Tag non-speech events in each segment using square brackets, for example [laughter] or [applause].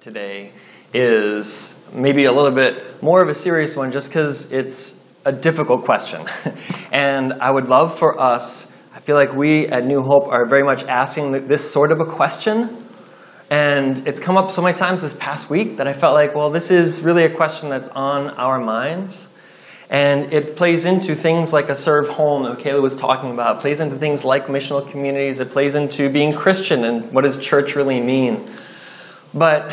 today is maybe a little bit more of a serious one just because it's a difficult question. [laughs] and I would love for us, I feel like we at New Hope are very much asking this sort of a question. And it's come up so many times this past week that I felt like, well, this is really a question that's on our minds. And it plays into things like a serve home that Kayla was talking about. It plays into things like missional communities. It plays into being Christian and what does church really mean. But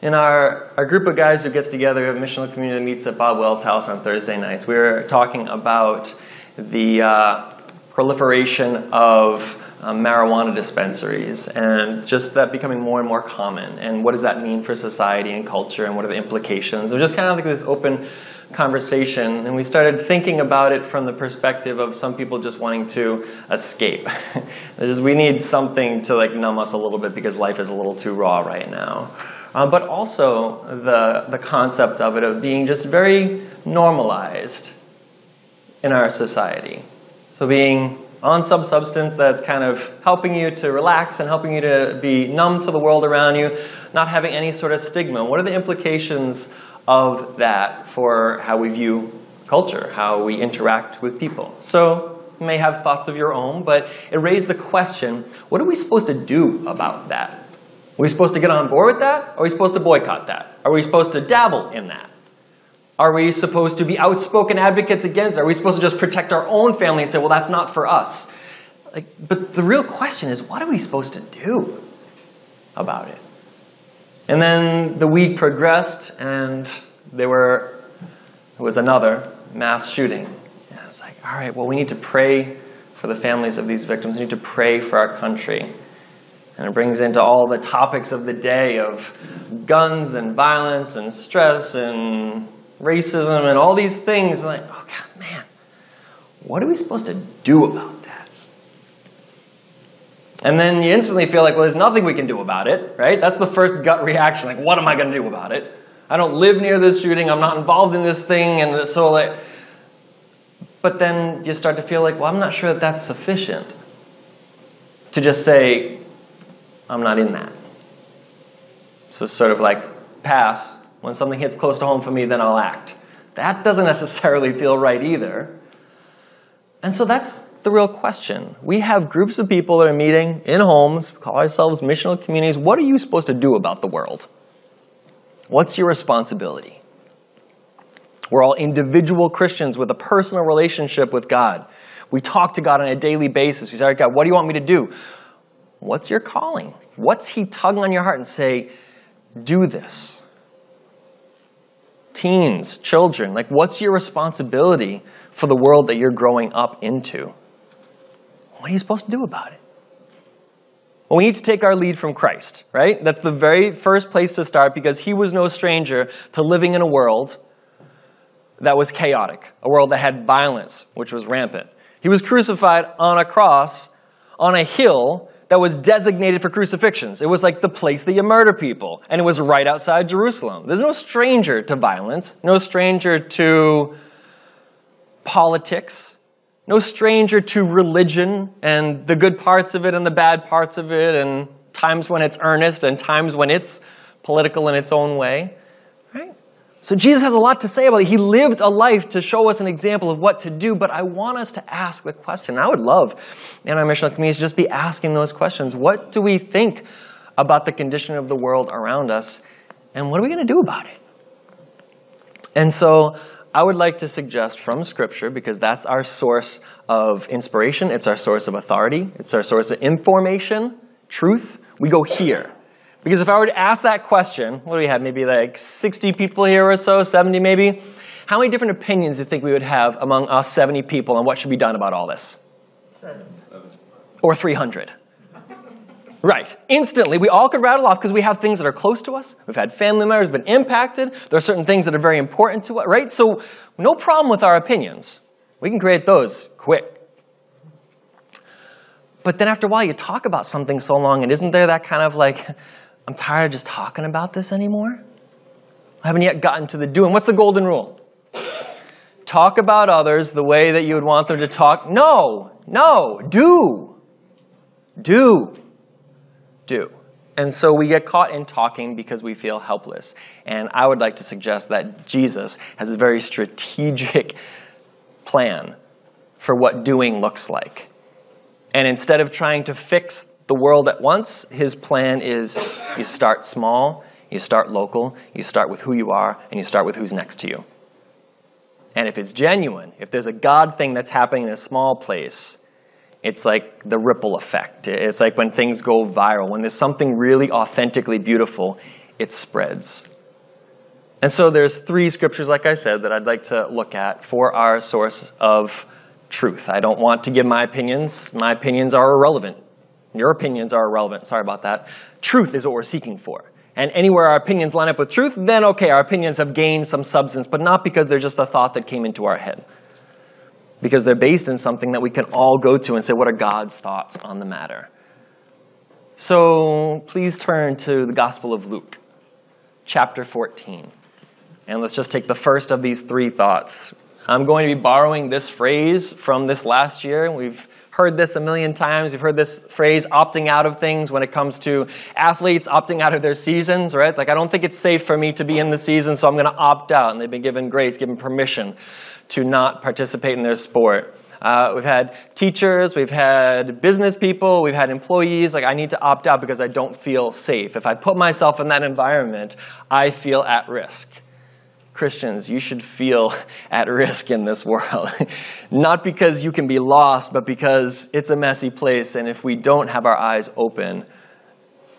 in our, our group of guys who gets together, a missional community meets at Bob Wells' house on Thursday nights, we were talking about the uh, proliferation of uh, marijuana dispensaries and just that becoming more and more common. And what does that mean for society and culture and what are the implications? It was just kind of like this open conversation and we started thinking about it from the perspective of some people just wanting to escape. [laughs] just, we need something to like numb us a little bit because life is a little too raw right now. Um, but also the, the concept of it of being just very normalized in our society. So being on some substance that's kind of helping you to relax and helping you to be numb to the world around you, not having any sort of stigma. What are the implications of that for how we view culture, how we interact with people? So you may have thoughts of your own, but it raised the question, what are we supposed to do about that? Are we supposed to get on board with that? Are we supposed to boycott that? Are we supposed to dabble in that? Are we supposed to be outspoken advocates against? Are we supposed to just protect our own family and say, well, that's not for us? Like, but the real question is, what are we supposed to do about it? And then the week progressed, and there were there was another mass shooting. And it's like, all right, well, we need to pray for the families of these victims. We need to pray for our country. And it brings into all the topics of the day of guns and violence and stress and racism and all these things. Like, oh God, man, what are we supposed to do about? And then you instantly feel like, well, there's nothing we can do about it, right? That's the first gut reaction. Like, what am I going to do about it? I don't live near this shooting. I'm not involved in this thing. And so, like, but then you start to feel like, well, I'm not sure that that's sufficient to just say, I'm not in that. So sort of like pass. When something hits close to home for me, then I'll act. That doesn't necessarily feel right either. And so that's the real question. We have groups of people that are meeting in homes, call ourselves missional communities. What are you supposed to do about the world? What's your responsibility? We're all individual Christians with a personal relationship with God. We talk to God on a daily basis. We say, God, what do you want me to do? What's your calling? What's he tugging on your heart and say, do this? Teens, children, like what's your responsibility for the world that you're growing up into? What are you supposed to do about it? Well, we need to take our lead from Christ, right? That's the very first place to start because he was no stranger to living in a world that was chaotic, a world that had violence, which was rampant. He was crucified on a cross on a hill that was designated for crucifixions. It was like the place that you murder people, and it was right outside Jerusalem. There's no stranger to violence, no stranger to politics, no stranger to religion and the good parts of it and the bad parts of it, and times when it's earnest and times when it's political in its own way. Right? So Jesus has a lot to say about it. He lived a life to show us an example of what to do, but I want us to ask the question. I would love in our missional communities just be asking those questions. What do we think about the condition of the world around us, and what are we going to do about it? And so I would like to suggest from Scripture, because that's our source of inspiration, it's our source of authority, it's our source of information, truth. We go here. Because if I were to ask that question, what do we have, maybe like 60 people here or so, 70 maybe? How many different opinions do you think we would have among us 70 people on what should be done about all this? Seven. Or 300? Right. Instantly, we all could rattle off because we have things that are close to us. We've had family members been impacted. There are certain things that are very important to us, right? So, no problem with our opinions. We can create those quick. But then after a while, you talk about something so long, and isn't there that kind of like, [laughs] I'm tired of just talking about this anymore. I haven't yet gotten to the doing. What's the golden rule? [laughs] talk about others the way that you would want them to talk. No, no, do. Do. Do. And so we get caught in talking because we feel helpless. And I would like to suggest that Jesus has a very strategic plan for what doing looks like. And instead of trying to fix the world at once, his plan is you start small, you start local, you start with who you are, and you start with who's next to you. And if it's genuine, if there's a God thing that's happening in a small place, it's like the ripple effect. It's like when things go viral. When there's something really authentically beautiful, it spreads. And so there's three scriptures, like I said, that I'd like to look at for our source of truth. I don't want to give my opinions. My opinions are irrelevant. Your opinions are irrelevant. Sorry about that. Truth is what we're seeking for. And anywhere our opinions line up with truth, then okay, our opinions have gained some substance, but not because they're just a thought that came into our head because they're based in something that we can all go to and say, what are God's thoughts on the matter? So please turn to the Gospel of Luke, chapter 14. And let's just take the first of these three thoughts. I'm going to be borrowing this phrase from this last year. We've heard this a million times. We've heard this phrase opting out of things when it comes to athletes opting out of their seasons, right? Like, I don't think it's safe for me to be in the season, so I'm going to opt out. And they've been given grace, given permission to not participate in their sport. Uh, we've had teachers, we've had business people, we've had employees. Like, I need to opt out because I don't feel safe. If I put myself in that environment, I feel at risk. Christians, you should feel [laughs] at risk in this world. [laughs] Not because you can be lost, but because it's a messy place, and if we don't have our eyes open,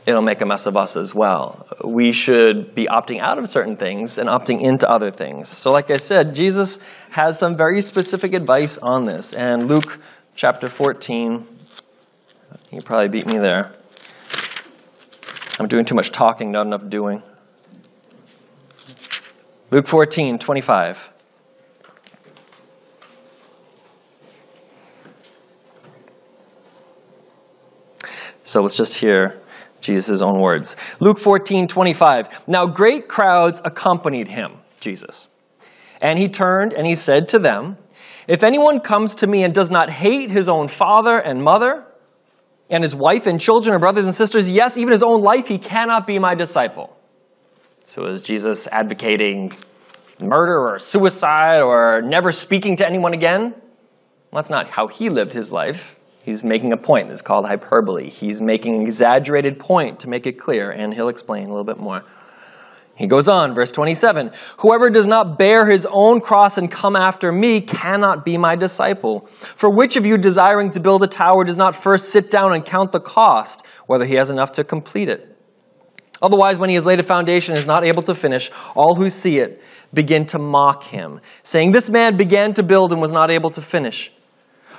it'll make a mess of us as well. We should be opting out of certain things and opting into other things. So, like I said, Jesus has some very specific advice on this. And Luke chapter 14, you probably beat me there. I'm doing too much talking, not enough doing. Luke 14, 25. So let's just hear Jesus' own words. Luke 14, 25. Now great crowds accompanied him, Jesus. And he turned and he said to them, If anyone comes to me and does not hate his own father and mother, and his wife and children and brothers and sisters, yes, even his own life, he cannot be my disciple. So is Jesus advocating murder or suicide or never speaking to anyone again? Well, that's not how he lived his life. He's making a point. It's called hyperbole. He's making an exaggerated point to make it clear, and he'll explain a little bit more. He goes on, verse 27 Whoever does not bear his own cross and come after me cannot be my disciple. For which of you desiring to build a tower does not first sit down and count the cost, whether he has enough to complete it? Otherwise, when he has laid a foundation and is not able to finish, all who see it begin to mock him, saying, This man began to build and was not able to finish.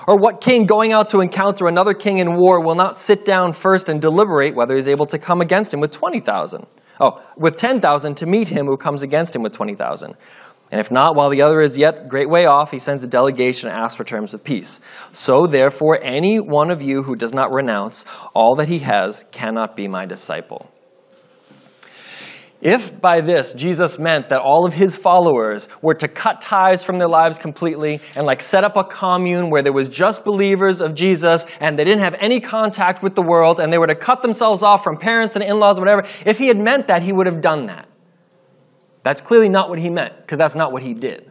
Or what king going out to encounter another king in war will not sit down first and deliberate whether he's able to come against him with 20,000? Oh, with 10,000 to meet him who comes against him with 20,000. And if not, while the other is yet great way off, he sends a delegation and asks for terms of peace. So therefore, any one of you who does not renounce all that he has cannot be my disciple. If by this Jesus meant that all of his followers were to cut ties from their lives completely and like set up a commune where there was just believers of Jesus and they didn't have any contact with the world and they were to cut themselves off from parents and in-laws whatever, if he had meant that, he would have done that. That's clearly not what he meant because that's not what he did.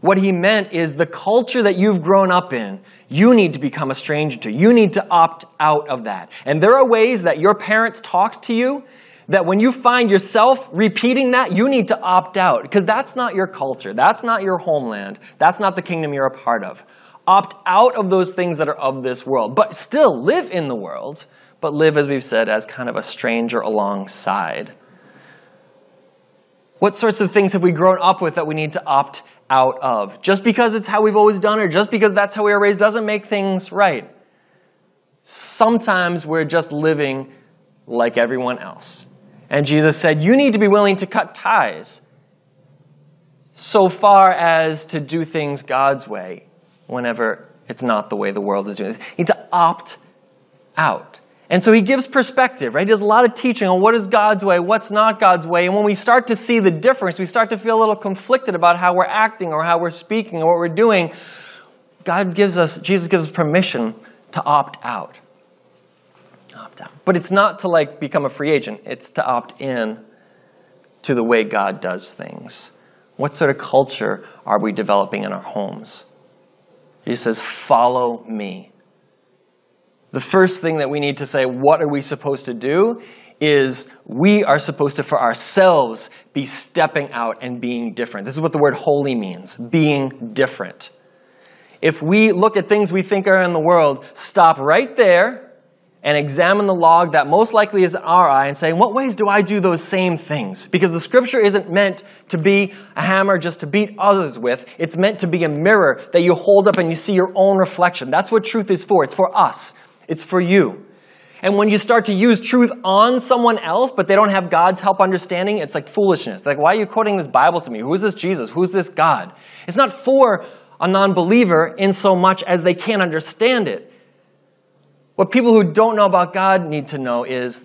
What he meant is the culture that you've grown up in, you need to become a stranger to. You need to opt out of that. And there are ways that your parents talk to you that when you find yourself repeating that, you need to opt out because that's not your culture. That's not your homeland. That's not the kingdom you're a part of. Opt out of those things that are of this world, but still live in the world, but live, as we've said, as kind of a stranger alongside. What sorts of things have we grown up with that we need to opt out of? Just because it's how we've always done it, just because that's how we were raised, doesn't make things right. Sometimes we're just living like everyone else. And Jesus said, You need to be willing to cut ties so far as to do things God's way whenever it's not the way the world is doing it. You need to opt out. And so he gives perspective, right? He does a lot of teaching on what is God's way, what's not God's way. And when we start to see the difference, we start to feel a little conflicted about how we're acting or how we're speaking or what we're doing. God gives us, Jesus gives us permission to opt out. Opt out. But it's not to like become a free agent. It's to opt in to the way God does things. What sort of culture are we developing in our homes? He says, Follow me. The first thing that we need to say, what are we supposed to do, is we are supposed to, for ourselves, be stepping out and being different. This is what the word holy means being different. If we look at things we think are in the world, stop right there and examine the log that most likely is our eye and say, in what ways do I do those same things? Because the scripture isn't meant to be a hammer just to beat others with. It's meant to be a mirror that you hold up and you see your own reflection. That's what truth is for. It's for us. It's for you. And when you start to use truth on someone else, but they don't have God's help understanding, it's like foolishness. Like, why are you quoting this Bible to me? Who is this Jesus? Who's this God? It's not for a non believer in so much as they can't understand it. What people who don't know about God need to know is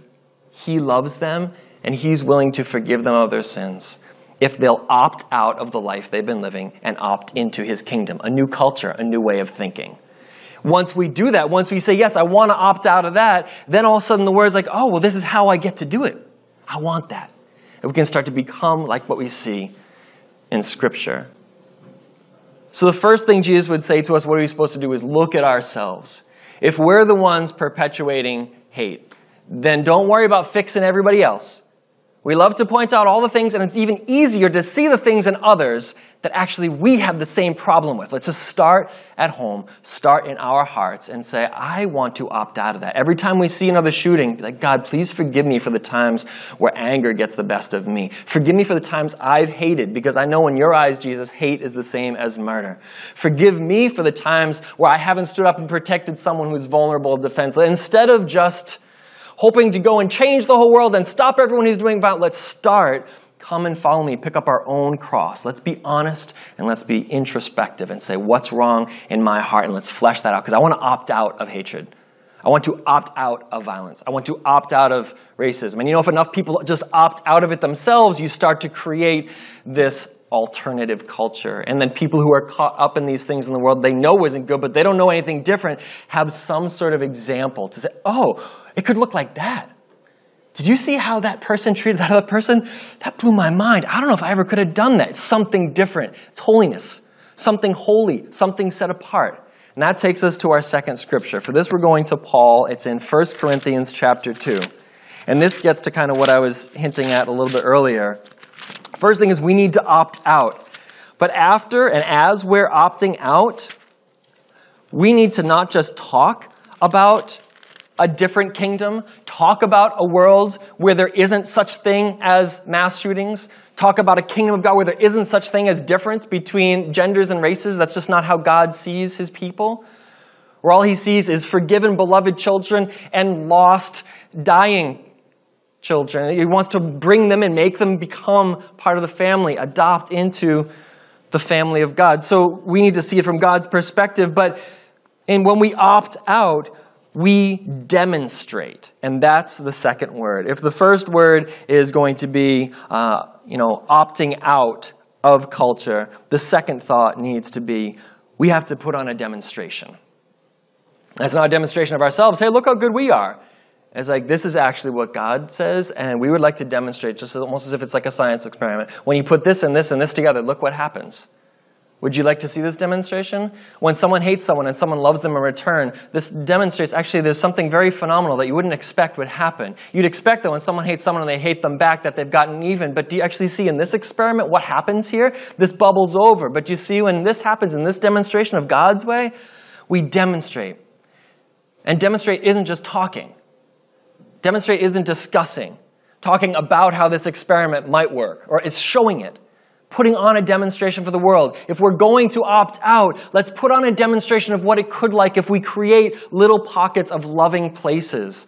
He loves them and He's willing to forgive them of their sins if they'll opt out of the life they've been living and opt into His kingdom, a new culture, a new way of thinking. Once we do that, once we say, Yes, I want to opt out of that, then all of a sudden the word's like, Oh, well, this is how I get to do it. I want that. And we can start to become like what we see in Scripture. So the first thing Jesus would say to us, what are we supposed to do, is look at ourselves. If we're the ones perpetuating hate, then don't worry about fixing everybody else. We love to point out all the things, and it's even easier to see the things in others that actually we have the same problem with. Let's just start at home, start in our hearts, and say, I want to opt out of that. Every time we see another shooting, be like, God, please forgive me for the times where anger gets the best of me. Forgive me for the times I've hated, because I know in your eyes, Jesus, hate is the same as murder. Forgive me for the times where I haven't stood up and protected someone who's vulnerable, defenseless. Instead of just hoping to go and change the whole world and stop everyone who's doing violence. Let's start. Come and follow me. Pick up our own cross. Let's be honest and let's be introspective and say, what's wrong in my heart? And let's flesh that out because I want to opt out of hatred. I want to opt out of violence. I want to opt out of racism. And you know, if enough people just opt out of it themselves, you start to create this alternative culture. And then people who are caught up in these things in the world they know isn't good, but they don't know anything different, have some sort of example to say, oh, it could look like that. Did you see how that person treated that other person? That blew my mind. I don't know if I ever could have done that. It's something different. It's holiness, something holy, something set apart. And that takes us to our second scripture. For this, we're going to Paul. It's in 1 Corinthians chapter 2. And this gets to kind of what I was hinting at a little bit earlier. First thing is we need to opt out. But after and as we're opting out, we need to not just talk about a different kingdom, talk about a world where there isn't such thing as mass shootings, talk about a kingdom of God where there isn't such thing as difference between genders and races. That's just not how God sees his people. Where all he sees is forgiven, beloved children and lost, dying children. He wants to bring them and make them become part of the family, adopt into the family of God. So we need to see it from God's perspective, but and when we opt out, we demonstrate. And that's the second word. If the first word is going to be, uh, you know, opting out of culture, the second thought needs to be we have to put on a demonstration. That's not a demonstration of ourselves. Hey, look how good we are. It's like, this is actually what God says, and we would like to demonstrate, just almost as if it's like a science experiment. When you put this and this and this together, look what happens. Would you like to see this demonstration? When someone hates someone and someone loves them in return, this demonstrates actually there's something very phenomenal that you wouldn't expect would happen. You'd expect that when someone hates someone and they hate them back that they've gotten even, but do you actually see in this experiment what happens here? This bubbles over. But you see when this happens in this demonstration of God's way, we demonstrate. And demonstrate isn't just talking. Demonstrate isn't discussing, talking about how this experiment might work, or it's showing it putting on a demonstration for the world. If we're going to opt out, let's put on a demonstration of what it could like if we create little pockets of loving places.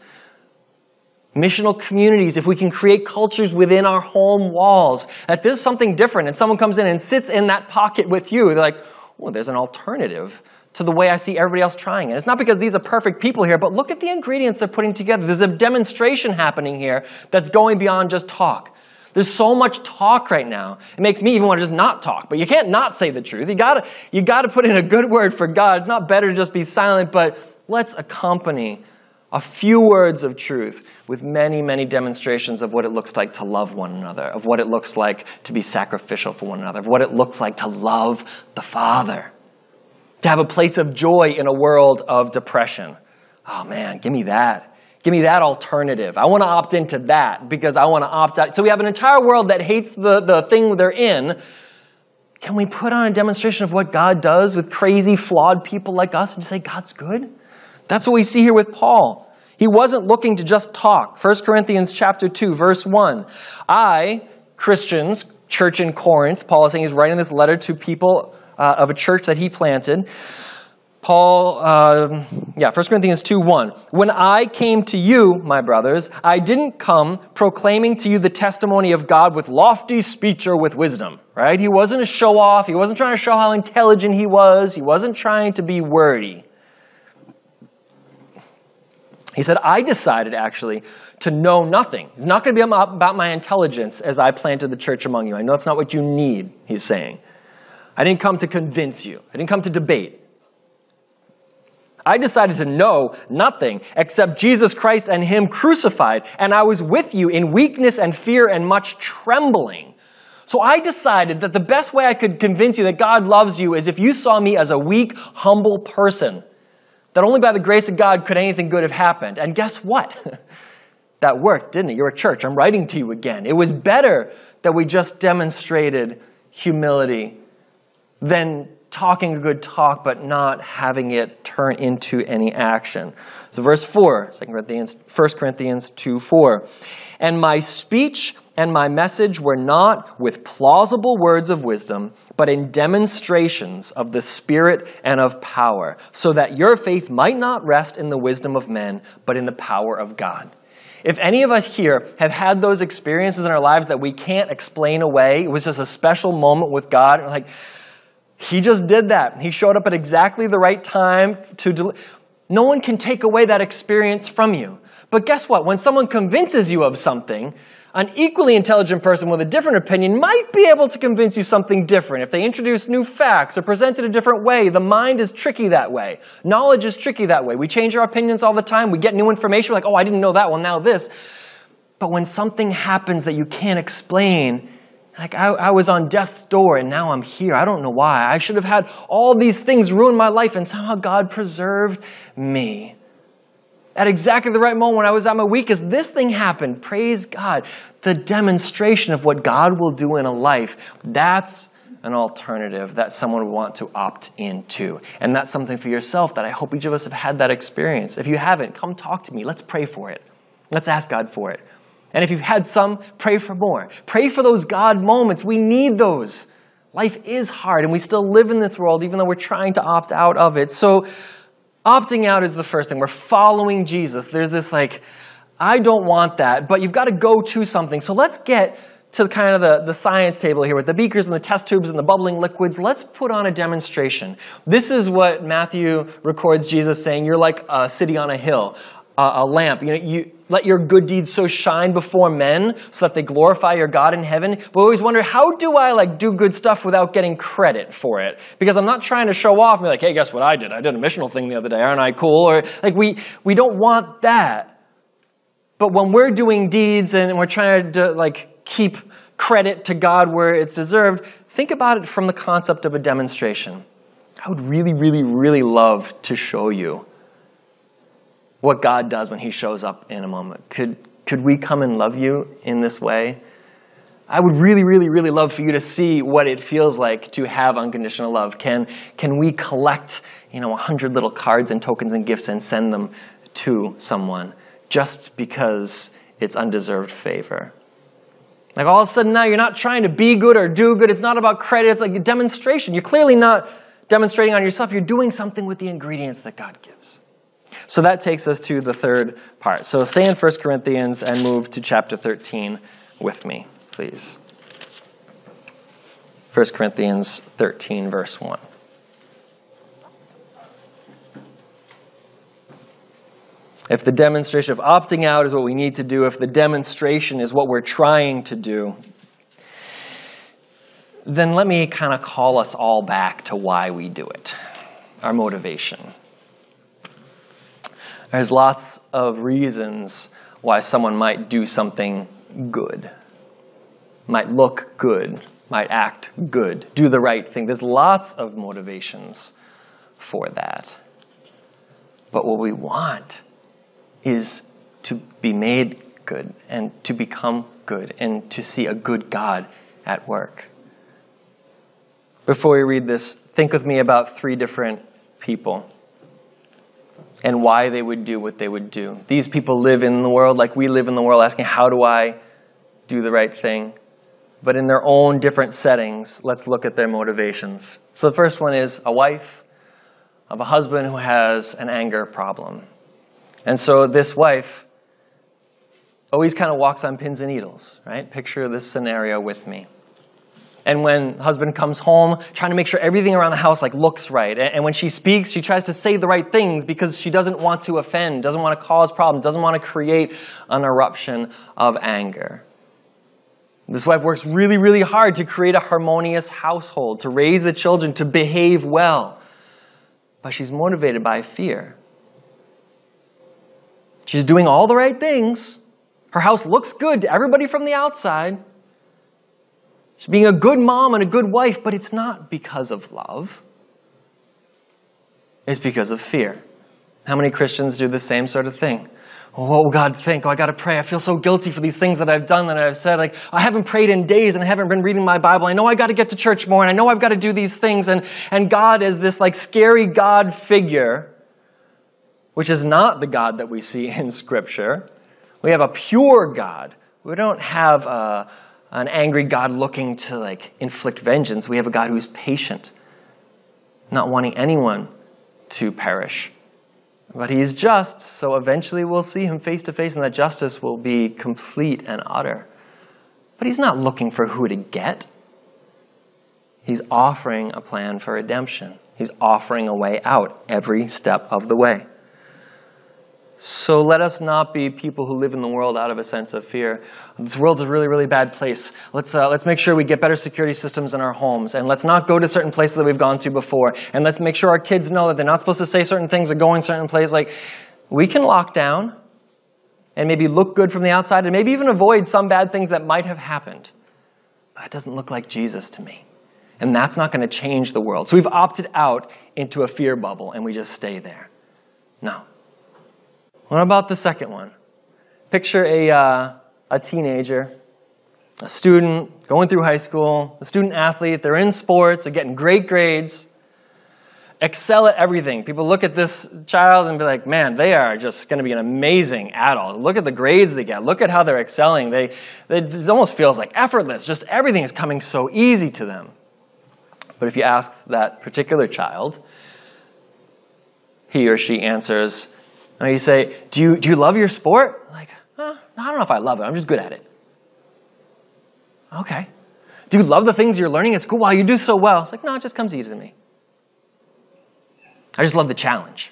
Missional communities, if we can create cultures within our home walls, that there's something different and someone comes in and sits in that pocket with you, they're like, well, there's an alternative to the way I see everybody else trying it. It's not because these are perfect people here, but look at the ingredients they're putting together. There's a demonstration happening here that's going beyond just talk. There's so much talk right now. It makes me even want to just not talk. But you can't not say the truth. You gotta, you gotta put in a good word for God. It's not better to just be silent, but let's accompany a few words of truth with many, many demonstrations of what it looks like to love one another, of what it looks like to be sacrificial for one another, of what it looks like to love the Father, to have a place of joy in a world of depression. Oh man, give me that. Give me that alternative. I want to opt into that because I want to opt out. So we have an entire world that hates the, the thing they're in. Can we put on a demonstration of what God does with crazy, flawed people like us and say, God's good? That's what we see here with Paul. He wasn't looking to just talk. 1 Corinthians chapter 2, verse 1. I, Christians, church in Corinth, Paul is saying he's writing this letter to people uh, of a church that he planted. Paul, uh, yeah, 1 Corinthians 2 1. When I came to you, my brothers, I didn't come proclaiming to you the testimony of God with lofty speech or with wisdom, right? He wasn't a show off. He wasn't trying to show how intelligent he was. He wasn't trying to be wordy. He said, I decided actually to know nothing. It's not going to be about my intelligence as I planted the church among you. I know it's not what you need, he's saying. I didn't come to convince you, I didn't come to debate. I decided to know nothing except Jesus Christ and Him crucified, and I was with you in weakness and fear and much trembling. So I decided that the best way I could convince you that God loves you is if you saw me as a weak, humble person, that only by the grace of God could anything good have happened. And guess what? [laughs] that worked, didn't it? You're a church. I'm writing to you again. It was better that we just demonstrated humility than talking a good talk but not having it turn into any action. So verse 4, 2 Corinthians, 1 Corinthians 2 4. And my speech and my message were not with plausible words of wisdom, but in demonstrations of the Spirit and of power, so that your faith might not rest in the wisdom of men, but in the power of God. If any of us here have had those experiences in our lives that we can't explain away, it was just a special moment with God, like, he just did that. He showed up at exactly the right time to No one can take away that experience from you. But guess what? When someone convinces you of something, an equally intelligent person with a different opinion might be able to convince you something different. If they introduce new facts or present it a different way, the mind is tricky that way. Knowledge is tricky that way. We change our opinions all the time. We get new information, like, oh, I didn't know that, well, now this. But when something happens that you can't explain, like I, I, was on death's door and now I'm here. I don't know why. I should have had all these things ruin my life and somehow God preserved me. At exactly the right moment when I was at my weakest, this thing happened. Praise God. The demonstration of what God will do in a life, that's an alternative that someone would want to opt into. And that's something for yourself that I hope each of us have had that experience. If you haven't, come talk to me. Let's pray for it. Let's ask God for it. And if you've had some, pray for more. Pray for those God moments. We need those. Life is hard, and we still live in this world, even though we're trying to opt out of it. So, opting out is the first thing. We're following Jesus. There's this like, I don't want that, but you've got to go to something. So, let's get to kind of the, the science table here with the beakers and the test tubes and the bubbling liquids. Let's put on a demonstration. This is what Matthew records Jesus saying You're like a city on a hill a lamp. You know, you let your good deeds so shine before men so that they glorify your God in heaven. But we always wonder, how do I like do good stuff without getting credit for it? Because I'm not trying to show off and be like, hey, guess what I did? I did a missional thing the other day. Aren't I cool? Or like we we don't want that. But when we're doing deeds and we're trying to like keep credit to God where it's deserved, think about it from the concept of a demonstration. I would really, really, really love to show you what God does when He shows up in a moment. Could, could we come and love you in this way? I would really, really, really love for you to see what it feels like to have unconditional love. Can, can we collect, you know, 100 little cards and tokens and gifts and send them to someone just because it's undeserved favor? Like all of a sudden now you're not trying to be good or do good. It's not about credit. It's like a demonstration. You're clearly not demonstrating on yourself. You're doing something with the ingredients that God gives. So that takes us to the third part. So stay in 1 Corinthians and move to chapter 13 with me, please. 1 Corinthians 13, verse 1. If the demonstration of opting out is what we need to do, if the demonstration is what we're trying to do, then let me kind of call us all back to why we do it, our motivation. There's lots of reasons why someone might do something good, might look good, might act good, do the right thing. There's lots of motivations for that. But what we want is to be made good and to become good and to see a good God at work. Before we read this, think with me about three different people and why they would do what they would do. These people live in the world like we live in the world, asking, How do I do the right thing? But in their own different settings, let's look at their motivations. So the first one is a wife of a husband who has an anger problem. And so this wife always kind of walks on pins and needles, right? Picture this scenario with me. And when husband comes home, trying to make sure everything around the house like looks right. And when she speaks, she tries to say the right things because she doesn't want to offend, doesn't want to cause problems, doesn't want to create an eruption of anger. This wife works really, really hard to create a harmonious household, to raise the children, to behave well. But she's motivated by fear. She's doing all the right things. Her house looks good to everybody from the outside. She's being a good mom and a good wife, but it's not because of love. It's because of fear. How many Christians do the same sort of thing? Oh, what will God think? Oh, I got to pray. I feel so guilty for these things that I've done that I've said. Like, I haven't prayed in days and I haven't been reading my Bible. I know I got to get to church more and I know I've got to do these things. And, and God is this like scary God figure, which is not the God that we see in [laughs] Scripture. We have a pure God. We don't have a, an angry God looking to like inflict vengeance. We have a God who's patient, not wanting anyone to perish. But he's just, so eventually we'll see him face to face, and that justice will be complete and utter. But he's not looking for who to get. He's offering a plan for redemption. He's offering a way out every step of the way. So let us not be people who live in the world out of a sense of fear. This world's a really, really bad place. Let's, uh, let's make sure we get better security systems in our homes. And let's not go to certain places that we've gone to before. And let's make sure our kids know that they're not supposed to say certain things or go in certain places. Like, we can lock down and maybe look good from the outside and maybe even avoid some bad things that might have happened. But it doesn't look like Jesus to me. And that's not going to change the world. So we've opted out into a fear bubble and we just stay there. No. What about the second one? Picture a, uh, a teenager, a student going through high school, a student athlete, they're in sports, they're getting great grades, excel at everything. People look at this child and be like, man, they are just going to be an amazing adult. Look at the grades they get. Look at how they're excelling. They, they, it almost feels like effortless. Just everything is coming so easy to them. But if you ask that particular child, he or she answers, now you say, do you, do you love your sport? Like, I don't know if I love it. I'm just good at it. Okay. Do you love the things you're learning at school? Wow, you do so well. It's like, no, it just comes easy to me. I just love the challenge.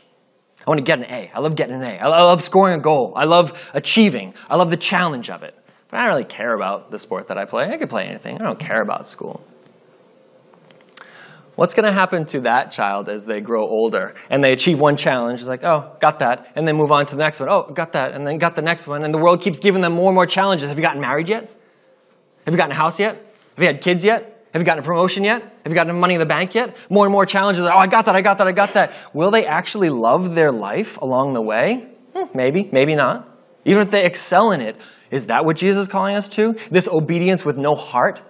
I want to get an A. I love getting an A. I love scoring a goal. I love achieving. I love the challenge of it. But I don't really care about the sport that I play. I could play anything. I don't care about school. What's going to happen to that child as they grow older and they achieve one challenge? It's like, oh, got that. And then move on to the next one. Oh, got that. And then got the next one. And the world keeps giving them more and more challenges. Have you gotten married yet? Have you gotten a house yet? Have you had kids yet? Have you gotten a promotion yet? Have you gotten money in the bank yet? More and more challenges. Oh, I got that, I got that, I got that. Will they actually love their life along the way? Hmm, maybe, maybe not. Even if they excel in it, is that what Jesus is calling us to? This obedience with no heart?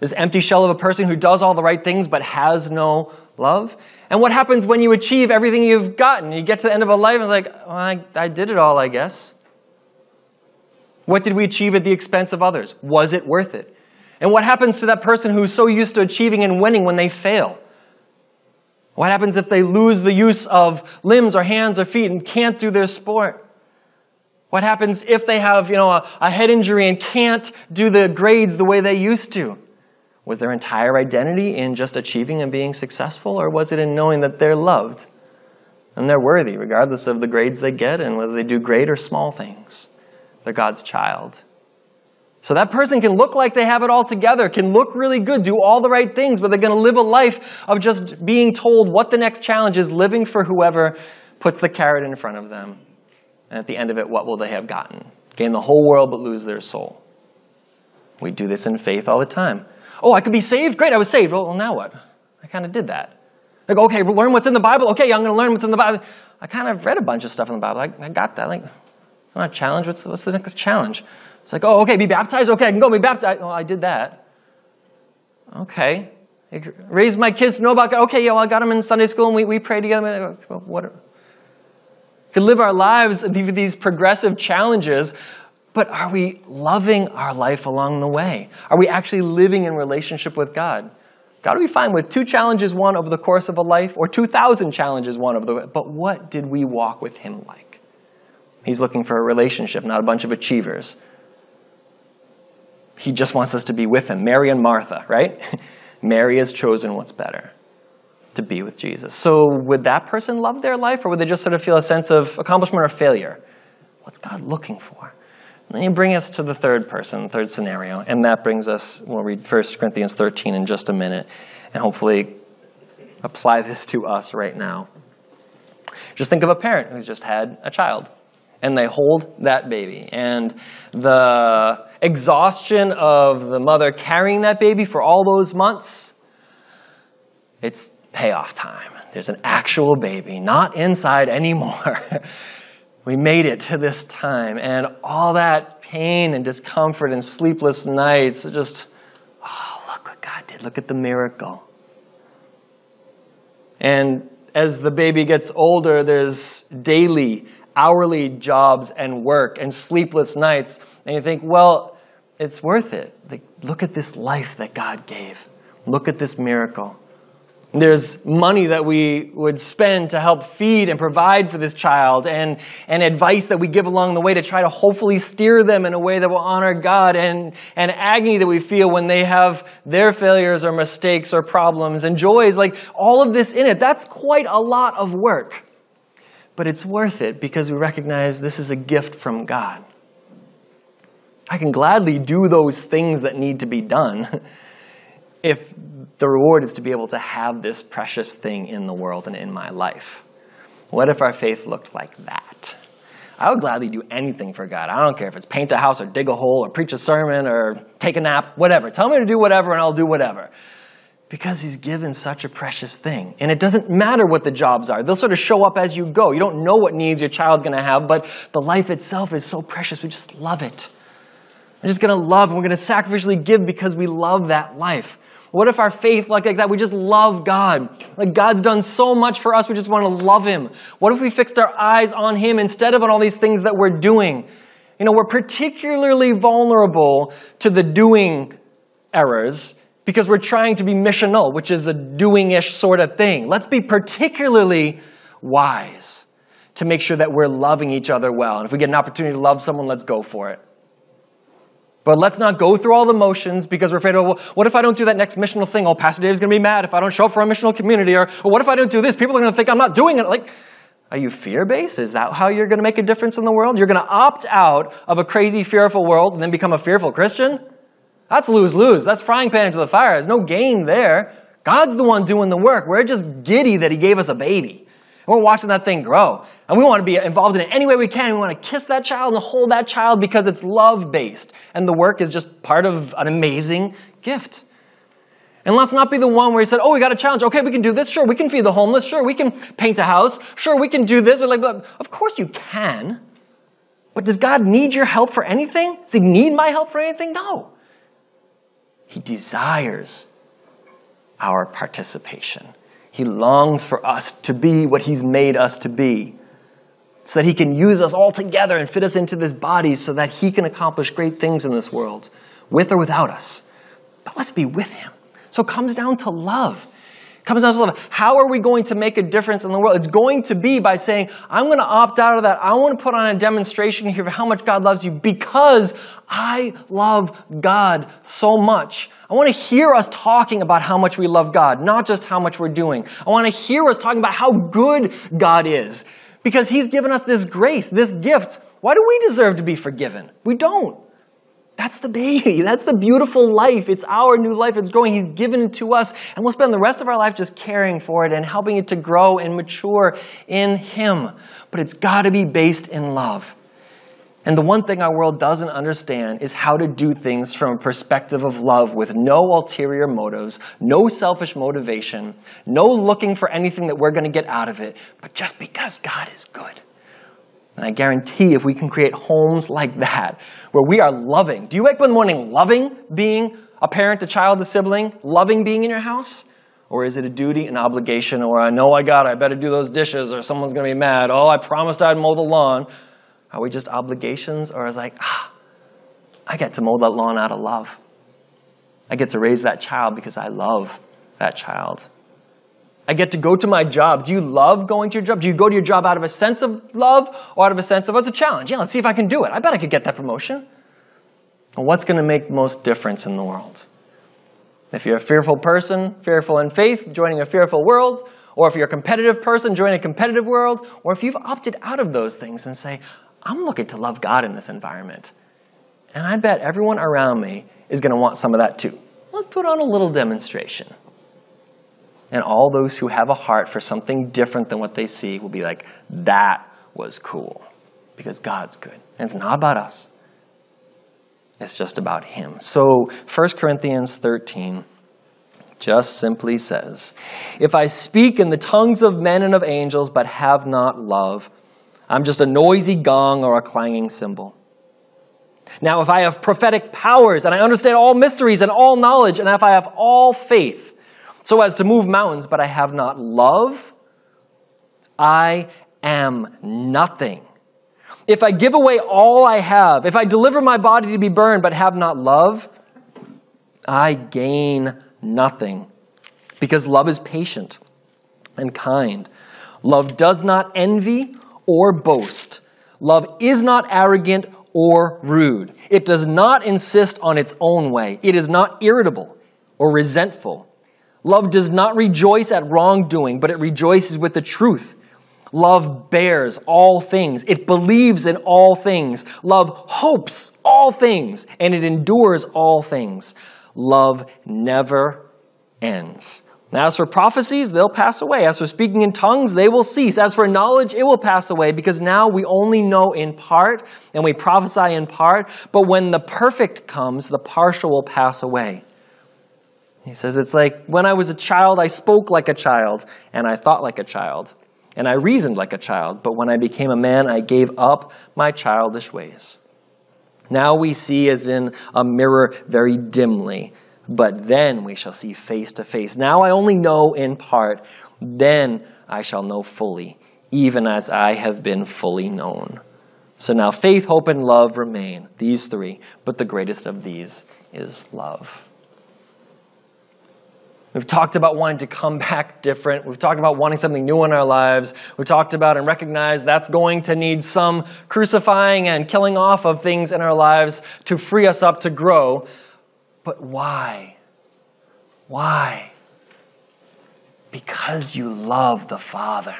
This empty shell of a person who does all the right things but has no love? And what happens when you achieve everything you've gotten? You get to the end of a life and it's like, well, I, I did it all, I guess. What did we achieve at the expense of others? Was it worth it? And what happens to that person who's so used to achieving and winning when they fail? What happens if they lose the use of limbs or hands or feet and can't do their sport? What happens if they have, you know, a, a head injury and can't do the grades the way they used to? Was their entire identity in just achieving and being successful, or was it in knowing that they're loved and they're worthy, regardless of the grades they get and whether they do great or small things? They're God's child. So that person can look like they have it all together, can look really good, do all the right things, but they're going to live a life of just being told what the next challenge is, living for whoever puts the carrot in front of them. And at the end of it, what will they have gotten? Gain the whole world but lose their soul. We do this in faith all the time. Oh, I could be saved? Great, I was saved. Well, now what? I kind of did that. Like, okay, learn what's in the Bible. Okay, I'm going to learn what's in the Bible. I kind of read a bunch of stuff in the Bible. I, I got that. Like, I'm not challenged. What's, what's the next challenge? It's like, oh, okay, be baptized. Okay, I can go be baptized. Oh, I did that. Okay. Raised my kids to know about God. Okay, yeah, well, I got them in Sunday school and we, we pray together. What? Could live our lives with these progressive challenges, but are we loving our life along the way? Are we actually living in relationship with God? God will be fine with two challenges won over the course of a life or 2,000 challenges won over the way. But what did we walk with Him like? He's looking for a relationship, not a bunch of achievers. He just wants us to be with Him. Mary and Martha, right? [laughs] Mary has chosen what's better to be with Jesus. So would that person love their life or would they just sort of feel a sense of accomplishment or failure? What's God looking for? Then you bring us to the third person, third scenario, and that brings us, we'll read 1 Corinthians 13 in just a minute, and hopefully apply this to us right now. Just think of a parent who's just had a child, and they hold that baby, and the exhaustion of the mother carrying that baby for all those months, it's payoff time. There's an actual baby, not inside anymore. [laughs] we made it to this time. And all that pain and discomfort and sleepless nights, just, oh, look what God did. Look at the miracle. And as the baby gets older, there's daily, hourly jobs and work and sleepless nights. And you think, well, it's worth it. Like, look at this life that God gave. Look at this miracle. There's money that we would spend to help feed and provide for this child, and, and advice that we give along the way to try to hopefully steer them in a way that will honor God, and, and agony that we feel when they have their failures or mistakes or problems, and joys, like all of this in it. That's quite a lot of work. But it's worth it because we recognize this is a gift from God. I can gladly do those things that need to be done [laughs] if the reward is to be able to have this precious thing in the world and in my life. What if our faith looked like that? I would gladly do anything for God. I don't care if it's paint a house or dig a hole or preach a sermon or take a nap, whatever. Tell me to do whatever and I'll do whatever. Because He's given such a precious thing. And it doesn't matter what the jobs are, they'll sort of show up as you go. You don't know what needs your child's going to have, but the life itself is so precious. We just love it. We're just going to love and we're going to sacrificially give because we love that life. What if our faith, like, like that, we just love God? Like God's done so much for us, we just want to love Him. What if we fixed our eyes on Him instead of on all these things that we're doing? You know, we're particularly vulnerable to the doing errors because we're trying to be missional, which is a doing-ish sort of thing. Let's be particularly wise to make sure that we're loving each other well. And if we get an opportunity to love someone, let's go for it. But let's not go through all the motions because we're afraid of, well, what if I don't do that next missional thing? Oh, Pastor Dave's going to be mad if I don't show up for our missional community. Or, oh, what if I don't do this? People are going to think I'm not doing it. Like, are you fear based? Is that how you're going to make a difference in the world? You're going to opt out of a crazy, fearful world and then become a fearful Christian? That's lose lose. That's frying pan into the fire. There's no gain there. God's the one doing the work. We're just giddy that He gave us a baby. We're watching that thing grow. And we want to be involved in it any way we can. We want to kiss that child and hold that child because it's love based. And the work is just part of an amazing gift. And let's not be the one where he said, Oh, we got a challenge. Okay, we can do this. Sure, we can feed the homeless. Sure, we can paint a house. Sure, we can do this. But like, but of course you can. But does God need your help for anything? Does he need my help for anything? No. He desires our participation. He longs for us to be what He's made us to be, so that He can use us all together and fit us into this body so that He can accomplish great things in this world, with or without us. But let's be with Him. So it comes down to love comes down to love. How are we going to make a difference in the world? It's going to be by saying, I'm going to opt out of that. I want to put on a demonstration here of how much God loves you because I love God so much. I want to hear us talking about how much we love God, not just how much we're doing. I want to hear us talking about how good God is because He's given us this grace, this gift. Why do we deserve to be forgiven? We don't. That's the baby. [laughs] That's the beautiful life. It's our new life. It's growing. He's given it to us. And we'll spend the rest of our life just caring for it and helping it to grow and mature in Him. But it's got to be based in love. And the one thing our world doesn't understand is how to do things from a perspective of love with no ulterior motives, no selfish motivation, no looking for anything that we're going to get out of it, but just because God is good. And I guarantee if we can create homes like that, where we are loving. Do you wake up in the morning loving being a parent, a child, a sibling, loving being in your house? Or is it a duty, an obligation, or I know I got it, I better do those dishes, or someone's going to be mad. Oh, I promised I'd mow the lawn. Are we just obligations? Or is like, ah, I get to mow that lawn out of love. I get to raise that child because I love that child. I get to go to my job. Do you love going to your job? Do you go to your job out of a sense of love or out of a sense of, oh, it's a challenge? Yeah, let's see if I can do it. I bet I could get that promotion. Well, what's going to make most difference in the world? If you're a fearful person, fearful in faith, joining a fearful world, or if you're a competitive person, joining a competitive world, or if you've opted out of those things and say, I'm looking to love God in this environment. And I bet everyone around me is going to want some of that too. Let's put on a little demonstration. And all those who have a heart for something different than what they see will be like, that was cool. Because God's good. And it's not about us, it's just about Him. So, 1 Corinthians 13 just simply says, If I speak in the tongues of men and of angels, but have not love, I'm just a noisy gong or a clanging cymbal. Now, if I have prophetic powers and I understand all mysteries and all knowledge, and if I have all faith so as to move mountains, but I have not love, I am nothing. If I give away all I have, if I deliver my body to be burned but have not love, I gain nothing. Because love is patient and kind. Love does not envy or boast. Love is not arrogant or rude. It does not insist on its own way. It is not irritable or resentful. Love does not rejoice at wrongdoing, but it rejoices with the truth. Love bears all things. It believes in all things. Love hopes all things, and it endures all things. Love never ends. As for prophecies, they'll pass away. As for speaking in tongues, they will cease. As for knowledge, it will pass away because now we only know in part and we prophesy in part. But when the perfect comes, the partial will pass away. He says, It's like when I was a child, I spoke like a child and I thought like a child and I reasoned like a child. But when I became a man, I gave up my childish ways. Now we see as in a mirror very dimly but then we shall see face to face. Now I only know in part, then I shall know fully, even as I have been fully known. So now faith, hope, and love remain, these three, but the greatest of these is love. We've talked about wanting to come [laughs] back different. We've talked about wanting something new in our lives. We've talked about and recognized that's going to need some crucifying and killing off of things in our lives to free us up to grow. But why? Why? Because you love the Father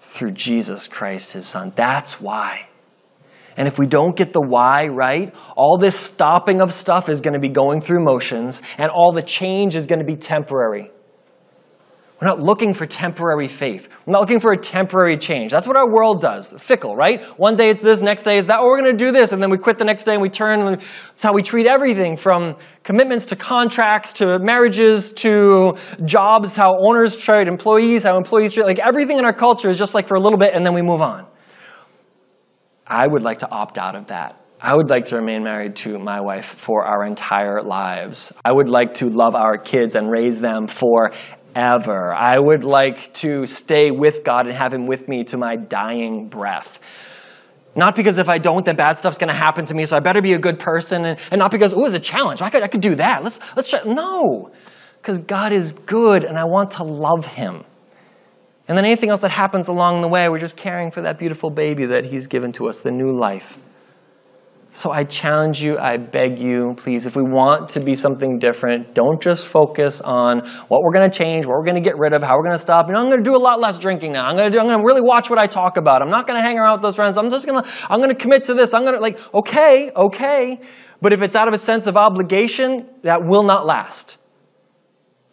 through Jesus Christ, his Son. That's why. And if we don't get the why right, all this stopping of stuff is going to be going through motions, and all the change is going to be temporary. We're not looking for temporary faith. We're not looking for a temporary change. That's what our world does. Fickle, right? One day it's this, next day it's that. We're going to do this, and then we quit the next day and we turn. And that's how we treat everything from commitments to contracts to marriages to jobs, how owners treat employees, how employees treat. Like everything in our culture is just like for a little bit and then we move on. I would like to opt out of that. I would like to remain married to my wife for our entire lives. I would like to love our kids and raise them for forever. I would like to stay with God and have Him with me to my dying breath. Not because if I don't, then bad stuff's going to happen to me, so I better be a good person. And, and not because, oh, it's a challenge. I could, I could do that. Let's, let's try. No, because God is good and I want to love Him. And then anything else that happens along the way, we're just caring for that beautiful baby that He's given to us, the new life. So I challenge you, I beg you, please, if we want to be something different, don't just focus on what we're going to change, what we're going to get rid of, how we're going to stop. You know, I'm going to do a lot less drinking now. I'm going to do, I'm going to really watch what I talk about. I'm not going to hang around with those friends. I'm just going to, I'm going to commit to this. I'm going to, like, okay, okay. But if it's out of a sense of obligation, that will not last.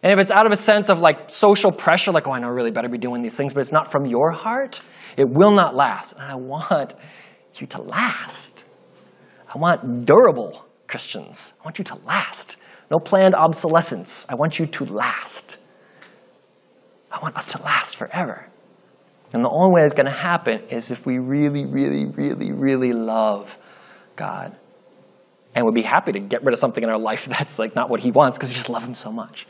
And if it's out of a sense of like social pressure, like, oh, I know I really better be doing these things, but it's not from your heart, it will not last. And I want you to last. I want durable Christians. I want you to last. No planned obsolescence. I want you to last. I want us to last forever. And the only way it's going to happen is if we really, really, really, really love God. And we'd be happy to get rid of something in our life [laughs] that's like not what He wants because we just love Him so much.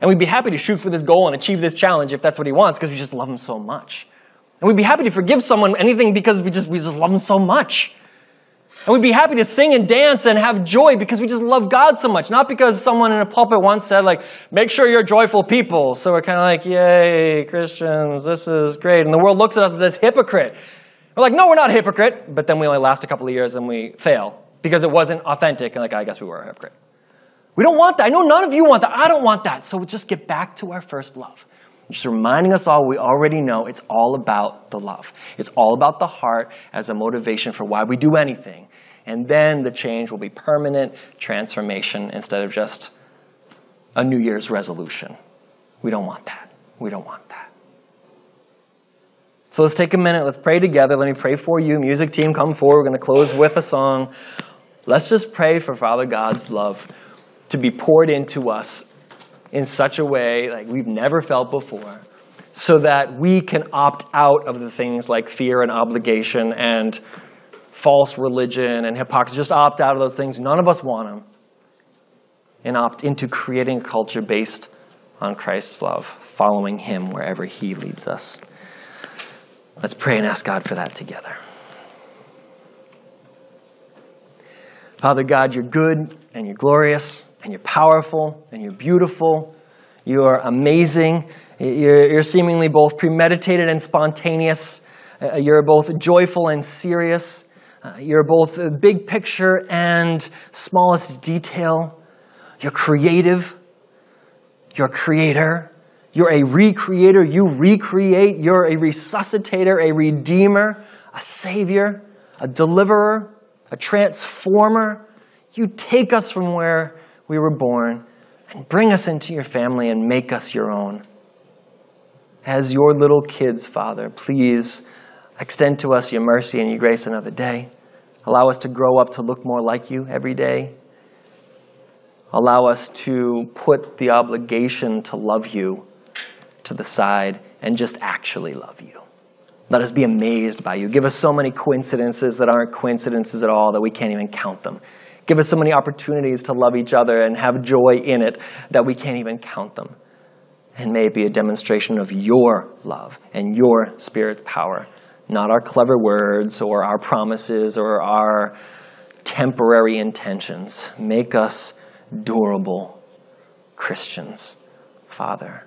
And we'd be happy to shoot for this goal and achieve this challenge if that's what He wants because we just love Him so much. And we'd be happy to forgive someone anything because we just, we just love Him so much. And we'd be happy to sing and dance and have joy because we just love God so much. Not because someone in a pulpit once said, like, make sure you're joyful people. So we're kind of like, yay, Christians, this is great. And the world looks at us and says, hypocrite. We're like, no, we're not a hypocrite. But then we only last a couple of years and we fail because it wasn't authentic. And like, I guess we were a hypocrite. We don't want that. I know none of you want that. I don't want that. So we just get back to our first love. Just reminding us all, we already know it's all about the love. It's all about the heart as a motivation for why we do anything. And then the change will be permanent transformation instead of just a New Year's resolution. We don't want that. We don't want that. So let's take a minute. Let's pray together. Let me pray for you. Music team, come forward. We're going to close with a song. Let's just pray for Father God's love to be poured into us in such a way like we've never felt before so that we can opt out of the things like fear and obligation and false religion and hypocrisy. Just opt out of those things. None of us want them. And opt into creating a culture based on Christ's love, following Him wherever He leads us. Let's pray and ask God for that together. Father God, you're good and you're glorious and you're powerful and you're beautiful. You're amazing. You're, you're seemingly both premeditated and spontaneous. Uh, you're both joyful and serious. Uh, you're both big picture and smallest detail. You're creative. You're creator. You're a recreator. You recreate. You're a resuscitator, a redeemer, a savior, a deliverer, a transformer. You take us from where we were born and bring us into your family and make us your own. As your little kids, Father, please extend to us your mercy and your grace another day. Allow us to grow up to look more like you every day. Allow us to put the obligation to love you to the side and just actually love you. Let us be amazed by you. Give us so many coincidences that aren't coincidences at all that we can't even count them. Give us so many opportunities to love each other and have joy in it that we can't even count them. And may it be a demonstration of your love and your Spirit's power, not our clever words or our promises or our temporary intentions. Make us durable Christians, Father.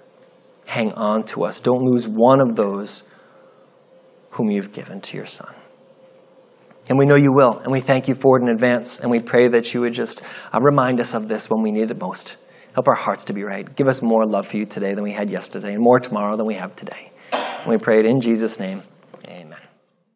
Hang on to us. Don't lose one of those whom you've given to your Son. And we know you will, and we thank you for it in advance, and we pray that you would just uh, remind us of this when we need it most. Help our hearts to be right. Give us more love for you today than we had yesterday, and more tomorrow than we have today. And we pray it in Jesus' name.